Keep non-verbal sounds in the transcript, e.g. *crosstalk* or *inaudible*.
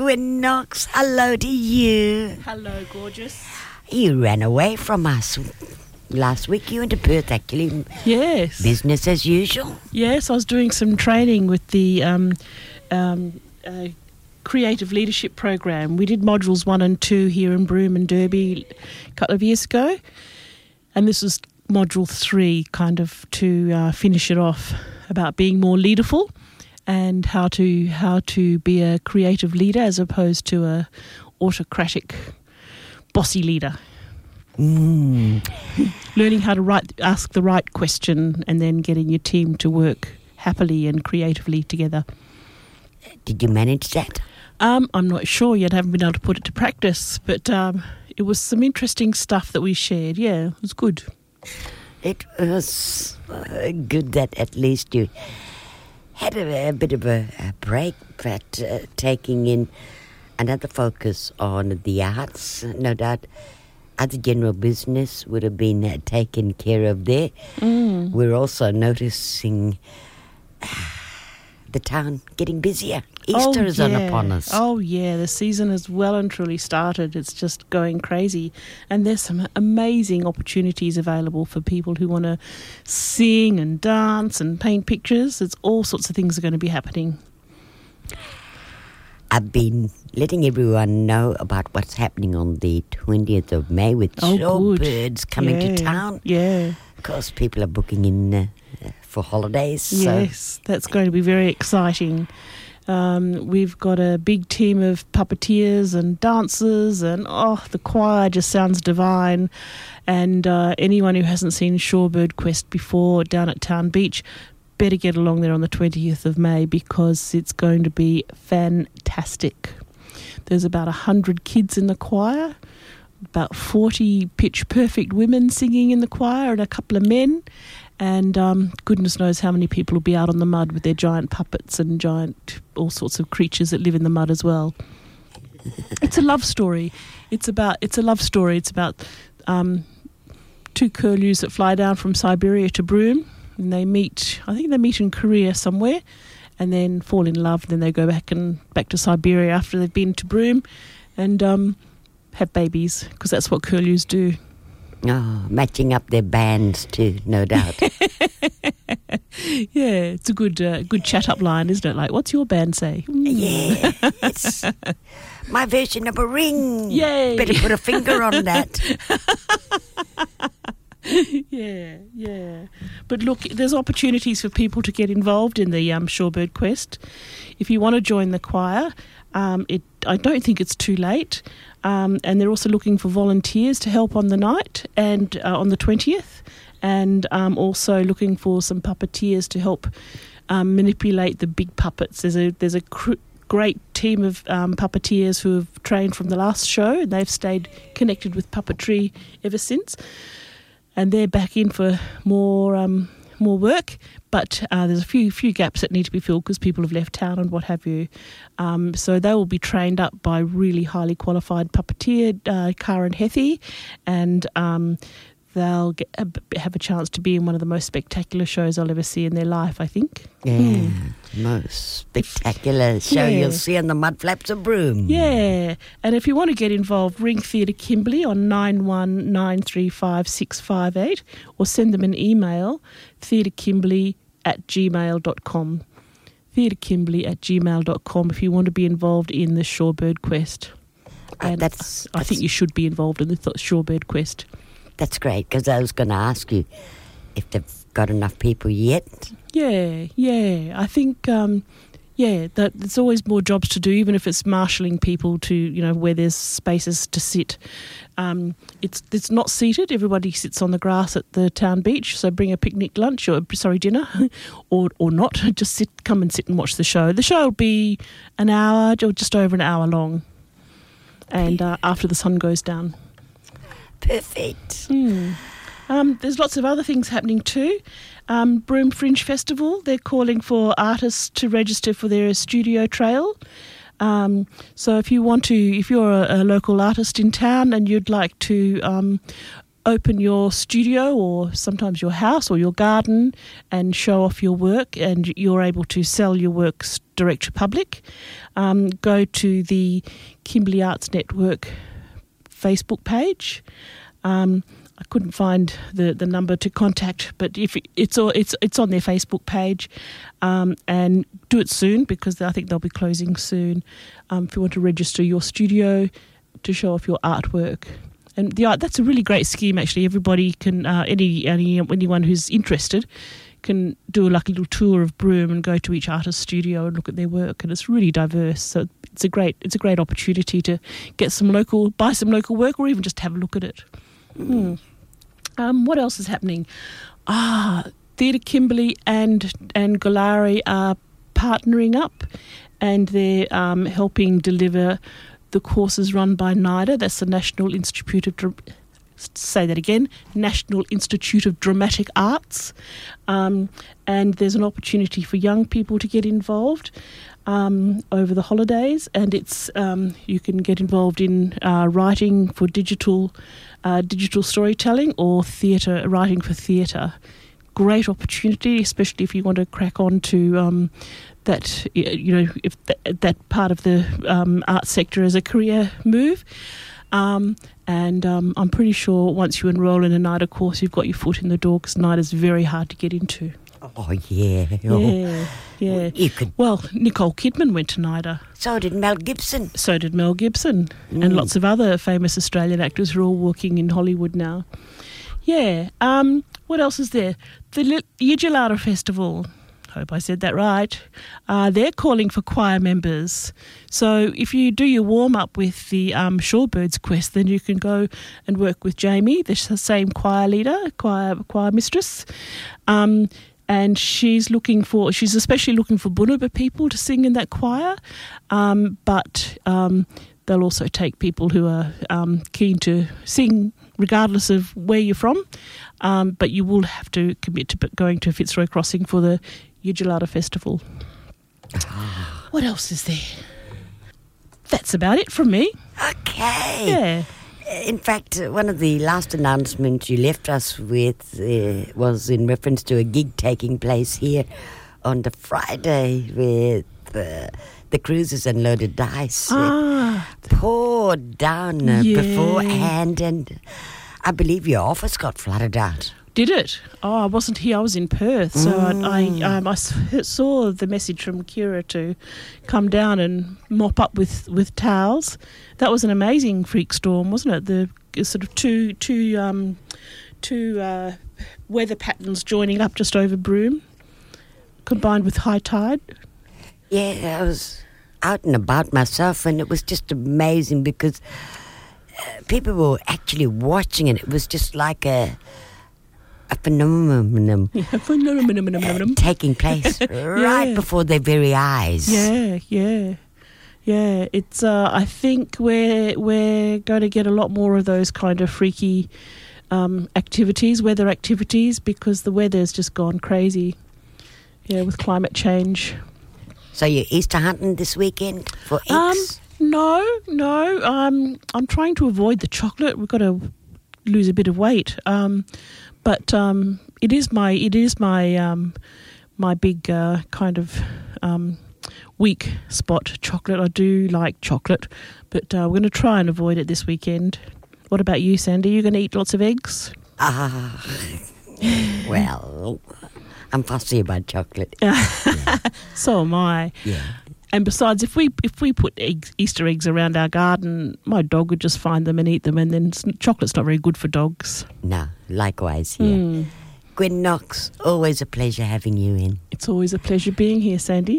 Gwen Knox, hello to you. Hello, gorgeous. You ran away from us last week. You went to Perth, actually. Yes. Business as usual. Yes, I was doing some training with the um, um, uh, creative leadership program. We did modules one and two here in Broome and Derby a couple of years ago, and this was module three, kind of to uh, finish it off about being more leaderful and how to how to be a creative leader as opposed to a autocratic bossy leader. Mm. *laughs* Learning how to write, ask the right question, and then getting your team to work happily and creatively together. Did you manage that? Um, I'm not sure yet. I haven't been able to put it to practice, but um, it was some interesting stuff that we shared. Yeah, it was good. It was uh, good that at least you had a, a bit of a, a break, but uh, taking in another focus on the arts, no doubt. Other general business would have been uh, taken care of there. Mm. We're also noticing uh, the town getting busier. Easter oh, is yeah. on upon us. Oh yeah, the season has well and truly started. It's just going crazy, and there's some amazing opportunities available for people who want to sing and dance and paint pictures. It's all sorts of things are going to be happening. I've been letting everyone know about what's happening on the 20th of May with Oh, shorebirds coming yeah. to town. Yeah. Of course, people are booking in uh, for holidays. Yes, that's going to be very exciting. Um, we've got a big team of puppeteers and dancers, and oh, the choir just sounds divine. And uh, anyone who hasn't seen Shorebird Quest before down at Town Beach, better get along there on the 20th of May because it's going to be fantastic. There's about 100 kids in the choir, about 40 pitch perfect women singing in the choir, and a couple of men and um, goodness knows how many people will be out on the mud with their giant puppets and giant all sorts of creatures that live in the mud as well. It's a love story. It's about it's a love story. It's about um, two curlews that fly down from Siberia to Broome, and they meet. I think they meet in Korea somewhere, and then fall in love. Then they go back and back to Siberia after they've been to Broome, and um, have babies because that's what curlews do. Oh, matching up their bands too, no doubt. *laughs* Yeah, it's a good uh, good chat up line, isn't it? Like, what's your band say? Mm. yeah, it's *laughs* my version of a ring. Yay. Better put a finger on that. *laughs* yeah, yeah. But look, there's opportunities for people to get involved in the um, Shorebird Quest. If you want to join the choir, um, it I don't think it's too late. Um, and they're also looking for volunteers to help on the night and uh, on the twentieth, and um, also looking for some puppeteers to help um, manipulate the big puppets. There's a there's a cr- great team of um, puppeteers who have trained from the last show, and they've stayed connected with puppetry ever since and they're back in for more um, more work. But uh, there's a few few gaps that need to be filled because people have left town and what have you. Um, so they will be trained up by really highly qualified puppeteer uh, Karen Hethy, and um, they'll get, have a chance to be in one of the most spectacular shows I'll ever see in their life. I think. Yeah, most spectacular show Yeah. you'll see in the mud flaps of Broome. Yeah, and if you want to get involved, ring Theatre Kimberley on nine one nine three five six five eight, or send them an email, theatrekimberley at gmail.com. Theatrekimberley at gmail.com if you want to be involved in the Shorebird Quest. Uh, And that's, I think you should be involved in the th- Shorebird Quest. that's great because I was going to ask you if they've got enough people yet. Yeah, yeah. I think, um, yeah, that there's always more jobs to do, even if it's marshalling people to, you know, where there's spaces to sit. Um, it's it's not seated. Everybody sits on the grass at the town beach. So bring a picnic lunch or sorry dinner, *laughs* or or not. *laughs* Just sit, come and sit and watch the show. The show will be an hour or just over an hour long, and uh, after the sun goes down. Perfect. Hmm. Um, there's lots of other things happening too. Um, Broome Fringe Festival, they're calling for artists to register for their studio trail. Um, so if you want to, if you're a, a local artist in town and you'd like to um, open your studio or sometimes your house or your garden and show off your work, and you're able to sell your works direct to public, um, go to the Kimberley Arts Network Facebook page. I couldn't find the, the number to contact, but if it's all, it's it's on their Facebook page, um, and do it soon because I think they'll be closing soon. Um, if you want to register your studio to show off your artwork, and the art that's a really great scheme. Actually, everybody can uh, any any anyone who's interested can do like a little tour of Broome and go to each artist's studio and look at their work, and it's really diverse. So it's a great it's a great opportunity to get some local buy some local work or even just have a look at it. Hmm. Um, what else is happening? Ah, Theatre Kimberley and and Goolarri are partnering up, and they're um, helping deliver the courses run by NIDA. That's the National Institute of say that again National Institute of Dramatic Arts, um, and there's an opportunity for young people to get involved. Um, over the holidays, and it's um, you can get involved in uh, writing for digital uh, digital storytelling or theatre, writing for theatre. Great opportunity, especially if you want to crack on to um, that, you know, if that, that part of the um, art sector as a career move. Um, and um, I'm pretty sure once you enrol in a NIDA course, you've got your foot in the door because NIDA is very hard to get into. Oh, yeah. Yeah, yeah. You could. Well, Nicole Kidman went to NIDA. So did Mel Gibson. So did Mel Gibson, and lots of other famous Australian actors who are all working in Hollywood now. Yeah. Um, what else is there? The Yidjalata Festival. Hope I said that right. Uh, they're calling for choir members. So if you do your warm up with the um, Shorebirds Quest, then you can go and work with Jamie, the same choir leader, choir choir mistress. Um, and she's looking for she's especially looking for Bunuba people to sing in that choir, um, but um, they'll also take people who are um, keen to sing regardless of where you're from. Um, but you will have to commit to going to Fitzroy Crossing for the Yidjalata Festival. what else is there? That's about it from me. Okay. Yeah. In fact, uh, one of the last announcements you left us with uh, was in reference to a gig taking place here on the Friday with uh, the Cruisers and Loaded Dice. Ah, poured down Yeah. beforehand, and I believe your office got flooded out. Did it? Oh, I wasn't here. I was in Perth, so Mm. I I, um, I *laughs* saw the message from Kira to come down and mop up with, with towels. That was an amazing freak storm, wasn't it? The sort of two two um, two uh, weather patterns joining up just over Broome, combined with high tide. Yeah, I was out and about myself, and it was just amazing because uh, people were actually watching and It was just like a *laughs* phenomenon taking place *laughs* right Yeah. before their very eyes. Yeah, yeah, yeah. It's. Uh, I think we're we're going to get a lot more of those kind of freaky um, activities, weather activities, because the weather's just gone crazy. Yeah, with climate change. So you're Easter hunting this weekend for Um, eggs? no, no. Um, I'm trying to avoid the chocolate. We've got to lose a bit of weight. Um, but um, it is my it is my um, my big uh, kind of um, weak spot. Chocolate. I do like chocolate, but uh, we're going to try and avoid it this weekend. What about you, Sandy? You going to eat lots of eggs? Ah, well, I'm fussy about chocolate. *laughs* So am I. Yeah. And besides, if we if we put eggs, Easter eggs around our garden, my dog would just find them and eat them. And then chocolate's not very good for dogs. No, likewise here. Mm. Gwen Knox, always a pleasure having you in. It's always a pleasure being here, Sandy.